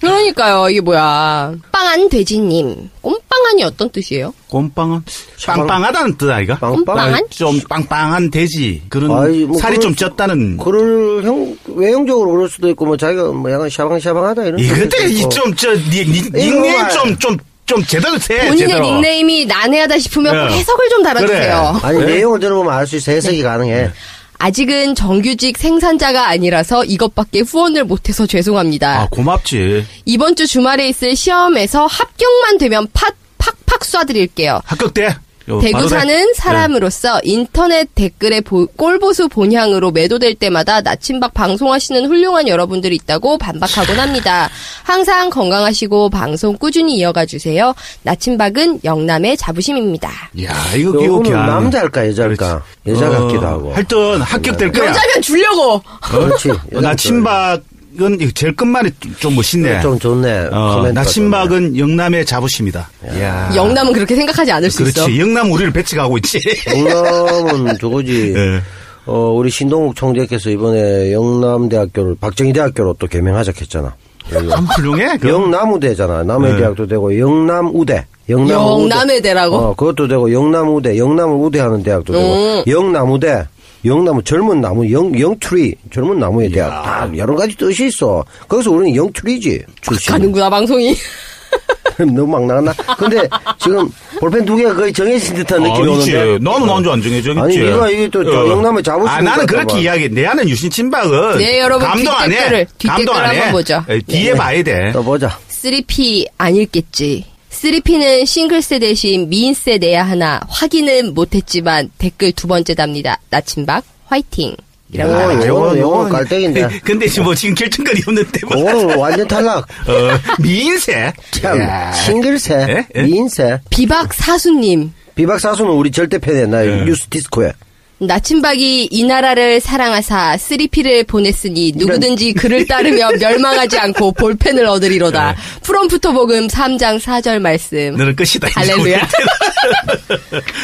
그러니까요, 이게 뭐야. 빵한 돼지님, 꼼빵한이 어떤 뜻이에요? 곰빵은 빵빵하다는 뜻 아이가? 빵빵? 꼼빵한? 좀 빵빵한 돼지. 그런 아이, 뭐 살이 그럴 좀 수- 쪘다는. 그럴 형, 외형적으로 그럴 수도 있고, 뭐 자기가 뭐 약간 샤방샤방하다 이런 이것들. 이좀저 닉네임 좀좀 좀 제대로 세. 본인의 제대로. 닉네임이 난해하다 싶으면 네. 꼭 해석을 좀 달아주세요. 아니, 네? 내용을 들어보면 알 수 있어. 해석이 가능해. 아직은 정규직 생산자가 아니라서 이것밖에 후원을 못해서 죄송합니다. 아 고맙지. 이번 주 주말에 있을 시험에서 합격만 되면 팍, 팍팍 쏴드릴게요. 합격 때. 요, 대구. 사는 사람으로서 인터넷 댓글에 보- 꼴보수 본향으로 매도될 때마다 나침박 방송하시는 훌륭한 여러분들이 있다고 반박하곤 합니다. 항상 건강하시고 방송 꾸준히 이어가 주세요. 나침박은 영남의 자부심입니다. 야 이거 안. 남자일까, 여자일까? 여자 같기도 하고. 하여튼 합격될 거야. 여자면 주려고! 그렇지. 어, 나침박 은 이거 제일 끝말이 좀- 좀 멋있네. 좀 좋네. 어, 코멘트가 나침박은 영남의 자부심이다. 야. 영남은 그렇게 생각하지 않을 수 있어. 그렇지. 영남 우리를 배치가고 있지. 좋네. 영남은 저거지. 예. 어, 우리 신동욱 총재께서 이번에 영남대학교를 박정희 대학교로 또 개명하자 했잖아. 참 훌륭해. 그. 영남우대잖아. 남해대학도 되고 영남우대. 영남우대. 영남의 대라고? 어, 그것도 되고 영남우대. 영남을 우대하는 대학도 되고 음. 영나무대. 영나무 젊은 나무 영 영트리 젊은 나무의 대학 다 여러 가지 뜻이 있어. 거기서 우리는 영트리지 출신. 가는구나, 방송이. 너무 막 나갔나? 근데 지금 볼펜 두 개가 거의 정해진 듯한 느낌이 아니지. 오는데. 너는 완전 안 정해져 있지. 아니, 네가 이게 또저 영남의 자부심이 아, 나는 그렇게 봐. 이야기. 내 아는 유신 친박은. 네, 여러분, 감동 안 해. 뒷댓글을, 뒷댓글 감동 안 해. 에, 뒤에 네. 봐야 돼. 또 보자. 3P 아닐겠지. 3P는 싱글 세 대신 미인세 내야 하나 확인은 못했지만 댓글 두 번째 답니다. 나침박 화이팅. 이라고 오, 달아주셨어요. 요거는- 요거는 깔때기인데. 근데 지금 뭐 지금 결정권이 없는데. 뭐. 그거는 완전 탈락. 어, 미인세. 참, 야. 싱글세, 예? 예? 미인세. 비박 사수님. 비박 사수는 우리 절대 팬이야. 예. 뉴스 디스코에. 나침박이 이 나라를 사랑하사 3P를 보냈으니 누구든지 그를 따르며 멸망하지 않고 볼펜을 얻으리로다. 프롬프터 복음 3장 4절 말씀. 너는 끝이다. 할렐루야.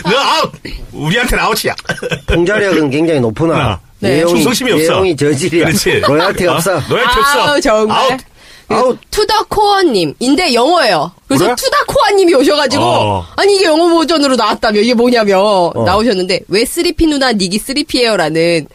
너 아웃! 우리한테는 아웃이야. 풍자력은 굉장히 높으나. 어. 네. 내용이, 충성심이 없어. 내용이 저질이야. 그렇지. loyalty 어? 없어. loyalty 없어. 아우, 정말. 아웃. 아웃. to the core님. 인데 영어예요. 그래서 그래? to the core님이 오셔가지고 어. 아니 이게 영어 버전으로 나왔다며 이게 뭐냐며 나오셨는데 왜 3P 누나 닉이 3P예요라는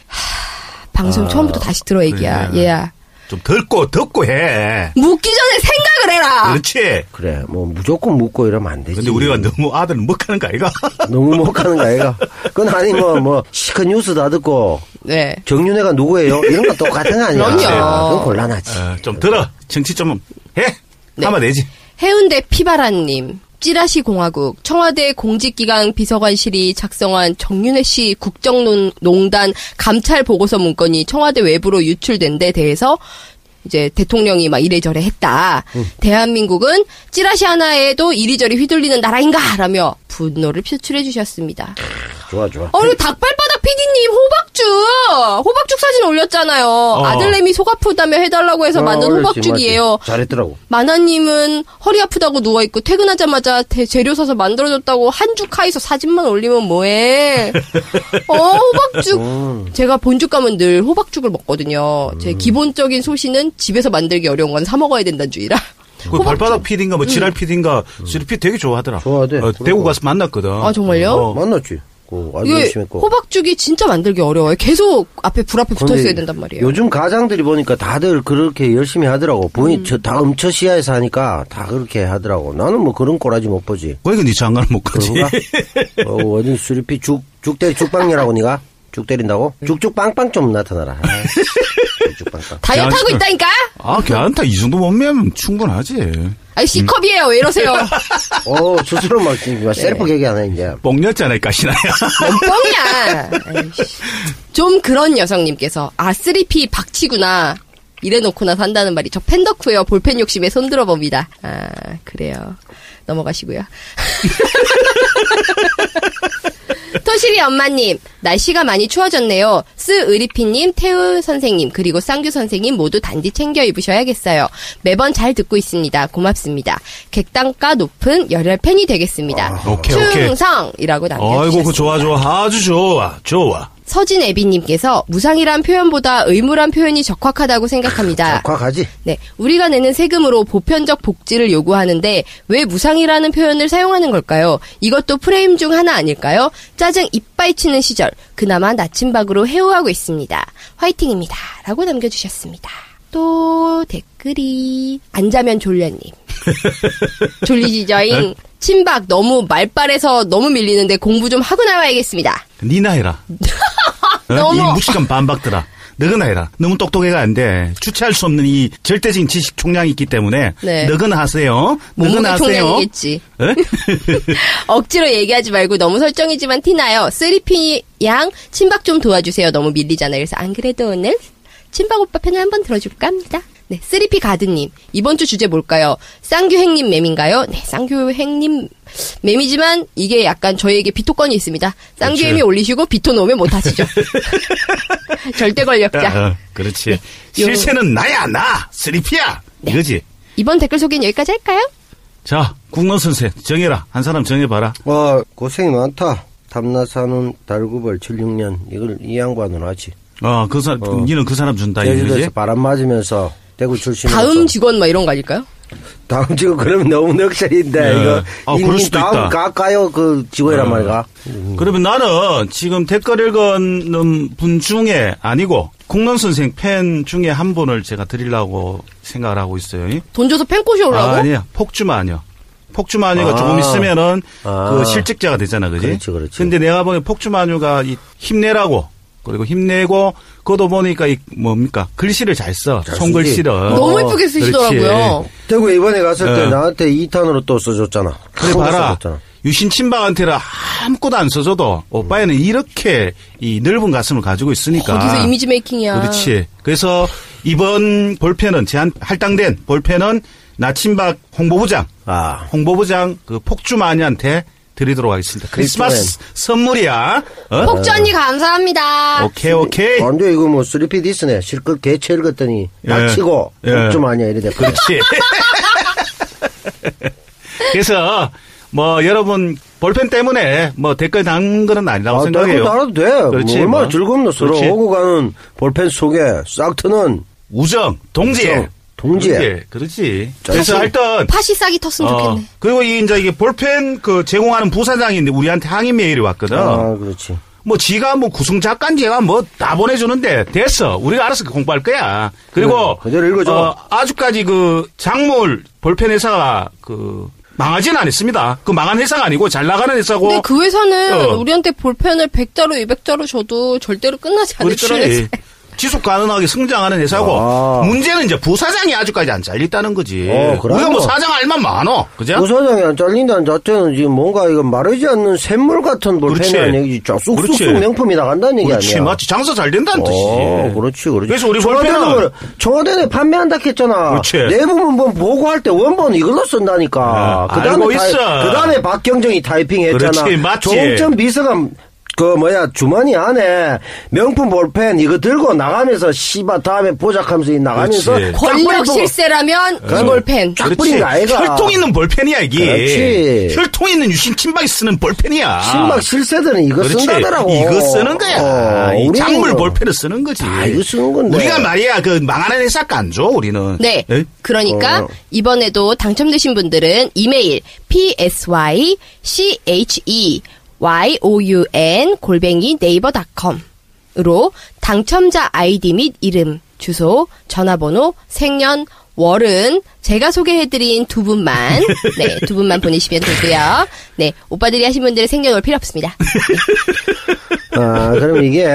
방송 처음부터 다시 들어 얘기야. 아, 그래. 얘야. 좀 덜고, 덥고 해. 묻기 전에 생각을 해라. 그렇지. 그래, 뭐, 무조건 묻고 이러면 안 되지. 근데 우리가 너무 아들은 먹하는 거 아이가? 너무 못 가는 거 아이가? 그건 아니, 뭐, 뭐, 시큰 뉴스 다 듣고, 네. 정윤회가 누구예요? 이런 거 똑같은 거 아니야? 그럼요. 그건 곤란하지. 어, 좀 들어. 정치 좀 해. 네. 하면 되지. 해운대 피바라님. 찌라시 공화국 청와대 공직기강 비서관실이 작성한 정윤회 씨 국정농단 감찰 보고서 문건이 청와대 외부로 유출된 데 대해서 이제 대통령이 막 이래저래 했다. 대한민국은 찌라시 하나에도 이리저리 휘둘리는 나라인가? 라며 분노를 표출해 주셨습니다. 좋아, 좋아. 어, 닭발바닥 PD님 호박죽 호박죽 사진 올렸잖아요. 아들내미 속 아프다며 해달라고 해서 만든 어, 그렇지, 호박죽이에요. 맞지. 잘했더라고. 마나님은 허리 아프다고 누워 있고 퇴근하자마자 대- 재료 사서 만들어줬다고 한죽하이서 사진만 올리면 뭐해. 어, 호박죽. 음. 제가 본죽 가면 늘 호박죽을 먹거든요. 제 기본적인 소신은 집에서 만들기 어려운 건 사 먹어야 된다는 주의라. 그 발바닥 PD인가 뭐 지랄 PD인가 수리피 되게 좋아하더라. 좋아하대. 어, 대구 가서 만났거든. 아, 정말요? 어. 만났지. 그 아주 이게 열심히 했고. 호박죽이 진짜 만들기 어려워요. 계속 앞에 불 앞에 붙어 있어야 된단 말이에요. 요즘 가장들이 보니까 다들 그렇게 열심히 하더라고. 음. 본인 저다 음처 시야에서 하니까 다 그렇게 하더라고. 나는 뭐 그런 꼬라지 못 보지. 그러니까 니 장가를 못 가지. 어, 어디 수리피 죽, 죽대, 죽빵이라고 니가? 죽 때린다고? 죽죽 빵빵 좀 나타나라. 아, 죽죽 빵빵. 다이어트 하고 있다니까? 아, 걔한테 이 정도 몸매면 충분하지. 아이 C컵이에요. 왜 이러세요? 어, 스스로 막, 막 셀프 개기 하네, 이제. 뽕녔잖아, 이 가시나야. 뻥이야. 아이씨. 좀 그런 여성님께서 아 3P 박치구나. 이래놓고나 산다는 말이 저 팬덕후요 볼펜 욕심에 손들어 봅니다. 아 그래요. 넘어가시고요. 토실이 엄마님, 날씨가 많이 추워졌네요. 스의리피님, 태우 선생님, 그리고 쌍규 선생님 모두 단디 챙겨 입으셔야겠어요. 매번 잘 듣고 있습니다. 고맙습니다. 객단가 높은 열혈 팬이 되겠습니다. 아, 오케이. 충성이라고 남겨주셨습니다. 아이고, 그 좋아, 좋아. 아주 좋아. 좋아. 서진 애비님께서 무상이란 표현보다 의무란 표현이 적확하다고 생각합니다. 콱하지? 네, 우리가 내는 세금으로 보편적 복지를 요구하는데 왜 무상이라는 표현을 사용하는 걸까요? 이것도 프레임 중 하나 아닐까요? 짜증 이빠이 치는 시절 그나마 나침박으로 해오하고 있습니다. 화이팅입니다. 라고 남겨주셨습니다. 또 댓글이 안 자면 졸려님. 졸리지저잉. 침박 너무 말빨에서 너무 밀리는데 공부 좀 하고 나와야겠습니다. 니나 해라. 어? 너무- 이 무식한 반박들아. 너거나 해라. 너무 똑똑해가 안 돼. 주체할 수 없는 이 절대적인 지식 총량이 있기 때문에 네. 너거나 하세요. 너거나 하세요. 총량이겠지. 에? 억지로 얘기하지 말고 너무 설정이지만 티나요. 쓰리피 양 침박 좀 도와주세요. 너무 밀리잖아요. 그래서 안 그래도 오늘 침박 오빠 편을 한번 들어줄까 합니다. 네, 쓰리피 가드님 이번 주 주제 뭘까요? 쌍규행님 맴인가요? 네, 쌍규행님 맴이지만 이게 약간 저희에게 비토권이 있습니다. 쌍규행이 올리시고 비토 놓으면 못 하시죠. 절대 권력자. 어, 그렇지. 네. 요- 실세는 나야 나. 쓰리피야. 이거지. 이번 댓글 소개는 여기까지 할까요? 자, 국론 선생 정해라. 한 사람 정해봐라. 어, 고생이 많다. 탐나사는 달구벌 76년. 이걸 이 양반은 하지. 어, 그 사람, 어. 니는 그 사람 준다. 이거지? 제주도에서 바람 맞으면서 대구 출신. 다음 직원 막 이런 거 아닐까요? 다음 직원 그러면 너무 넉살인데 네. 이거 아, 이- 그럴 이 수도 다음 있다. 가까요 그 직원이란 어. 말이가. 그러면 나는 지금 댓글 읽은 분 중에 아니고 국론 선생 팬 중에 한 분을 제가 드리려고 생각을 하고 있어요. 돈 줘서 팬꽃이 오라고? 아, 아니야. 폭주마녀. 폭주마녀가 아. 조금 있으면은 아. 그 실직자가 되잖아, 그지? 그렇지, 그렇지. 근데 내가 보기엔 폭주마녀가 이 힘내라고 그리고 힘내고 그것도 보니까 이 뭡니까 글씨를 잘 써. 잘 손글씨를. 쓰지. 너무 어, 예쁘게 쓰시더라고요. 대구 이번에 갔을 때 네. 나한테 2탄으로 또 써줬잖아. 그래 봐라. 써줬잖아. 유신 친박한테는 아무것도 안 써줘도 오빠에는 이렇게 이 넓은 가슴을 가지고 있으니까. 어디서 이미지 메이킹이야. 그렇지. 그래서 이번 볼펜은 제한 할당된 볼펜은 나친박 홍보부장, 아. 홍보부장 그 폭주 마녀한테 드리도록 하겠습니다. 크리스마스 선물이야. 어? 폭주 언니 감사합니다. 오케이 오케이. 안 돼, 이거 뭐 3P 디스네. 실컷 개체 읽었더니 예. 낙치고 예. 좀 아니야 이래 됐고. 그렇지. 그래서 뭐 여러분 볼펜 때문에 뭐 댓글 단 거는 아니라고 아, 생각해요. 달아도 돼. 그렇지, 뭐 얼마나 뭐. 즐겁노 서로 그렇지. 오고 가는 볼펜 속에 싹 트는 우정, 동지애. 우정, 동지애. 그렇지. 그렇지. 자, 그래서 사실- 하여튼 팥이 싹이 텄으면 어, 좋겠네. 그리고 이 이제 이게 볼펜 그 제공하는 부사장인데 우리한테 항의 메일이 왔거든. 아, 그렇지. 뭐 지가 뭐 구성 작가인지가 뭐 다 보내주는데 됐어. 우리가 알아서 공부할 거야. 그리고 네, 그대로 읽어줘. 어, 아주까지 그 작물 볼펜 회사가 그 망하지는 않았습니다. 그 망한 회사가 아니고 잘 나가는 회사고. 근데 그 회사는 어. 우리한테 볼펜을 100자루, 200자루 줘도 절대로 끝나지 않을 그런 회사. 지속 가능하게 성장하는 회사고 아. 문제는 이제 부사장이 아주까지 안 잘렸다는 거지. 어, 우리가 뭐 뭐. 사장 알만 많어. 그죠? 부사장이 안 잘린다는 자체는 지금 뭔가 이거 마르지 않는 샘물 같은. 볼펜이라는 얘기지. 쑥쑥쑥 명품이 나간다는 얘기 그렇지. 아니야. 맞지. 장사 잘 된다는 뜻이지. 어, 그렇지, 그렇지. 그래서 우리 볼펜은. 청와대는 판매한다 했잖아. 그렇지. 내부문 뭐 보고할 때 원본 이걸로 쓴다니까. 아, 알고 있어. 그 다음에 박경정이 타이핑 했잖아. 그렇지, 맞지. 조홍천 비서가 그 뭐야 주머니 안에 명품 볼펜 이거 들고 나가면서 씨바 다음에 보자하면서 나가면서 권력 실세라면 이볼펜. 쫙 뿌린 거 아이가 혈통 있는 볼펜이야 이게. 그렇지. 혈통 있는 유신 친박이 쓰는 볼펜이야. 신막 실세들은 이거 그렇지. 쓴다더라고 이거 쓰는 거야. 어, 이 작물 뭐 볼펜을 쓰는 거지. 다 이거 쓰는 건데. 우리가 말이야 그 망하는 회사가 안 줘. 우리는. 네. 예? 그러니까 어. 이번에도 당첨되신 분들은 이메일 psyche youn 골뱅이 네이버닷컴으로 당첨자 아이디 및 이름, 주소, 전화번호, 생년, 월은 제가 소개해드린 두 분만 네 두 분만 보내시면 되고요. 네 오빠들이 하신 분들은 생년월 필요 없습니다. 아, 그럼 이게,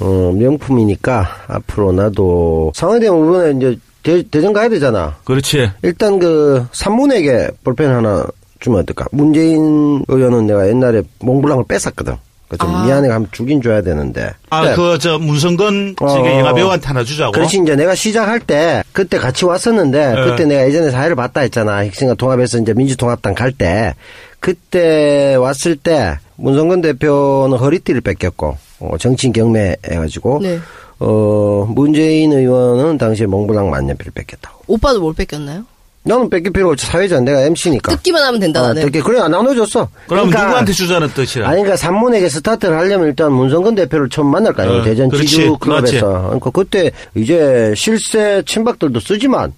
어, 명품이니까, 앞으로 나도, 상황되면 이번에 이제, 대, 대전 가야 되잖아. 그렇지. 일단 그, 산문에게 볼펜 하나 주면 어떨까? 문재인 의원은 내가 옛날에 몽블랑을 뺐었거든. 그좀 아. 미안해 하면 주긴 줘야 되는데. 아 네. 그저 문성건 어. 지금 영화 배우한테 하나 주자고. 그렇지 이제 내가 시작할 때 그때 같이 왔었는데 네. 그때 내가 예전에 사회를 봤다 했잖아 혁신과 통합에서 이제 민주통합당 갈 때 그때 왔을 때 문성근 대표는 허리띠를 뺏겼고 어, 정치인 경매 해가지고 네. 어 문재인 의원은 당시에 몽블랑 만년필을 뺏겼다고 오빠도 뭘 뺏겼나요? 나는 뺏길 필요 없지 사회자 내가 MC니까 뜯기만 하면 된다 아, 나는. 뜯기 그래 나눠줬어 그럼 그러니까 누구한테 주자는 뜻이라. 아니, 그러니까 산문에게 스타트를 하려면 일단 문성근 대표를 처음 만날 거 아니에요. 어, 대전 그렇지. 지주 클럽에서. 그러니까 그때 이제 실세 친박들도 쓰지만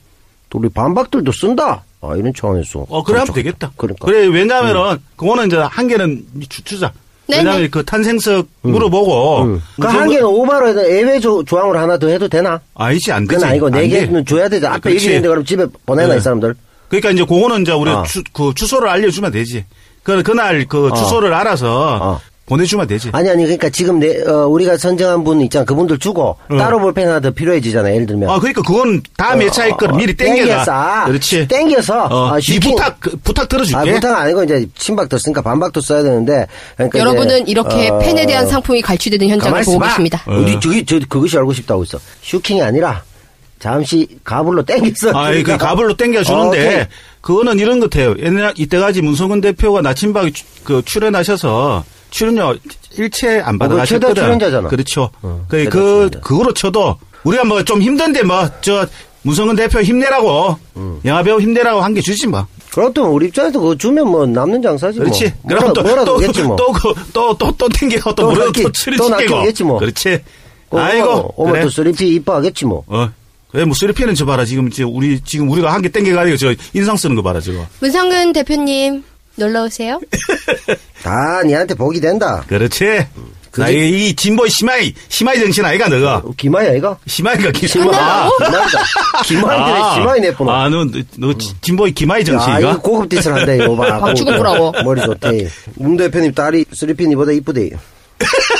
또 우리 반박들도 쓴다. 아, 이런 차원에서. 어, 그래 하면. 되겠다. 그러니까. 래 왜냐면은, 그거는 이제 한 개는 주, 주자. 네네. 왜냐면 그 탄생석 물어보고. 음. 그 무슨 한 뭐- 개는 오바로 해도 예외 조, 조항으로 하나 더 해도 되나? 아니지, 안 되지. 그건 아니고 네. 개는 줘야 되지. 앞에 그렇지. 얘기했는데 그럼 집에 보내나, 네. 이 사람들? 그러니까 이제 그거는 이제 우리 어. 주, 그 주소를 알려주면 되지. 그, 그날 그 주소를 알아서 어. 보내주면 되지. 아니, 아니, 그러니까 지금 내, 어, 우리가 선정한 분 있잖아. 그분들 주고 어. 따로 볼펜 하나 더 필요해지잖아. 예를 들면. 아, 그러니까 그건 다음 회차일 거를 미리 땡겨가. 땡겨서. 그렇지. 땡겨서. 어, 아, 네 슈팅- 부탁, 그, 부탁 들어줄게. 아, 부탁 아니고 이제 친박도 쓰니까 반박도 써야 되는데. 그러니까 여러분은 이제, 이렇게 어, 펜에 대한 상품이 갈취되는 현장을 보고 있어봐. 계십니다. 어. 우리 저기 저 그것이 알고 싶다고 있어. 슈킹이 아니라 잠시 가불로 땡겼어. 아, 그. 가불로 어, 땡겨 주는데, 오케이. 그거는 이런 것 같아요. 옛날, 이때까지 문성근 대표가 나침박 그 출연하셔서, 출연료 일체 안 받아가셨거든. 최다 출연자잖아. 그렇죠. 어, 그, 그, 출연자. 그거로 쳐도, 우리가 뭐 좀 힘든데 뭐, 저, 문성근 대표 힘내라고, 음. 영화배우 힘내라고 한 게 주지 뭐. 그렇다면 우리 입장에서 그거 주면 뭐 남는 장사지 그렇지. 뭐. 그럼 또, 뭐라, 또, 뭐. 또, 그, 또, 또, 또 땡기고, 또, 또 뭐라도 또또 추리시키고. 낚이겠지 뭐. 그렇지. 어, 아이고. 그래. 또 쓰리피 이뻐하겠지 뭐. 어. 그래, 뭐, 쓰리피는 저 봐라. 지금, 이제 우리, 지금 우리가 한 개 땡겨가지고 저 인상 쓰는 거 봐라, 지금. 문성근 대표님 놀러 오세요. 다 니한테 복이 된다. 그렇지. 나, 이, 이 진보의 심하이, 심하이 정신 아이가, 너가. 어, 기마야 이거? 심하이가 기, 기마. 기마이다. 기마이들의 기마이 내뿜어. 아, 너, 너, 너 진보의 기마이 야, 정신이가? 이거 고급 디스를 한다, 이거 봐. 방충 뿌라고. 머리 좋대. 문 대표님 딸이 쓰리피 니보다 이쁘대.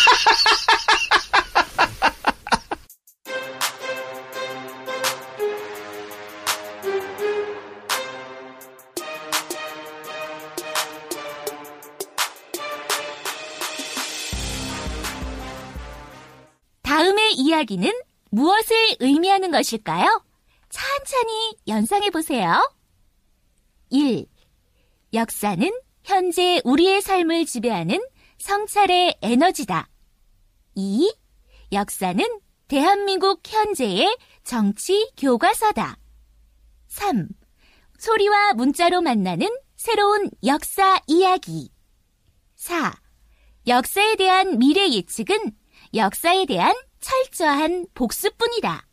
이야기는 무엇을 의미하는 것일까요? 천천히 연상해 보세요. 1. 역사는 현재 우리의 삶을 지배하는 성찰의 에너지다. 2. 역사는 대한민국 현재의 정치 교과서다. 3. 소리와 문자로 만나는 새로운 역사 이야기. 4. 역사에 대한 미래 예측은 역사에 대한 철저한 복습뿐이다.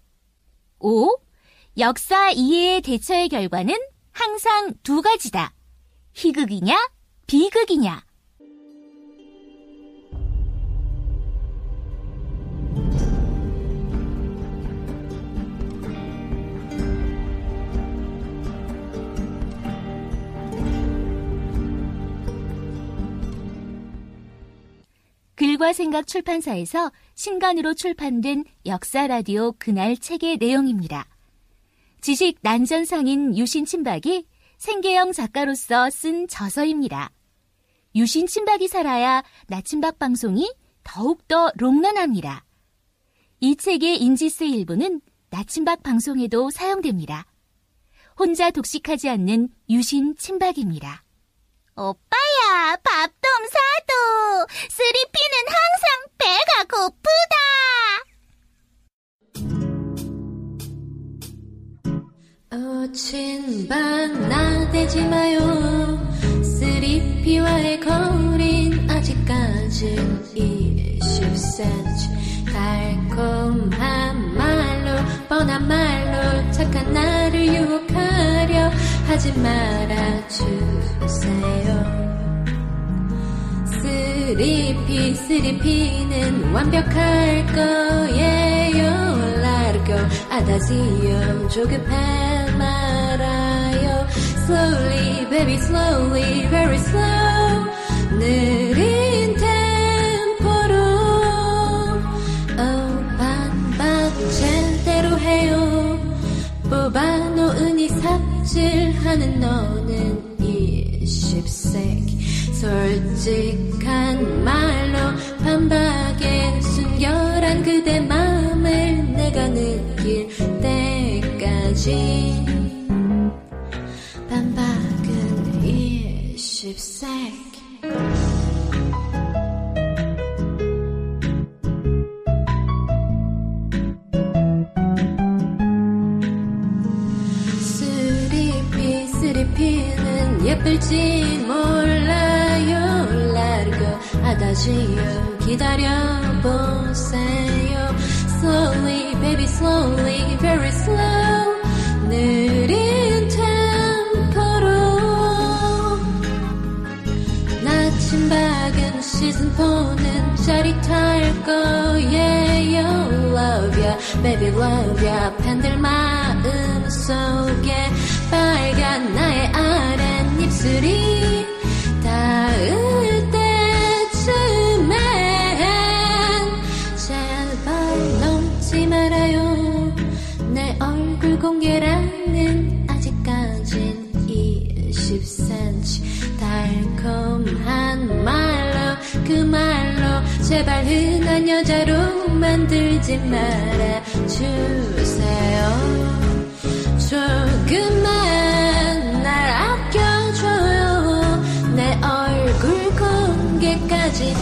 5. 역사 이해의 대처의 결과는 항상 두 가지다. 희극이냐, 비극이냐. 글과 생각 출판사에서 신간으로 출판된 역사 라디오 그날 책의 내용입니다. 지식 난전 상인 유신 친박이 생계형 작가로서 쓴 저서입니다. 유신 친박이 살아야 나침박 방송이 더욱더 롱런합니다. 이 책의 인지스 일부는 나침박 방송에도 사용됩니다. 혼자 독식하지 않는 유신 친박입니다. 오빠야, 밥좀 사도! 쓰리피는 항상 배가 고프다. 오친방 나대지 마요 쓰리피와의 거린 아직까진 20cm 달콤한 말로 뻔한 말로 착한 나를 유혹하려 하지 말아주 쓰리피 쓰리피는 완벽할 거예요. Largo adagio 조급해 말아요. Slowly baby slowly very slow. 느린 템포로. Oh 반박 제대로 해요. 뽑아놓으니 삽질하는 너는 20세기 솔직한 말로 반박에 순결한 그대 마음을 내가 느낄 때까지. 반박은 20세 기다려보세요 slowly baby slowly very slow 느린 템포로 나침 박은 시즌4는 짜릿할 거예요 love ya baby love ya 팬들 마음 속에 빨간 나의 아랫 입술이 흔한 여자로 만들지 말아 주세요. 조금만 날 아껴줘요. 내 얼굴 공개까지